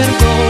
perdón.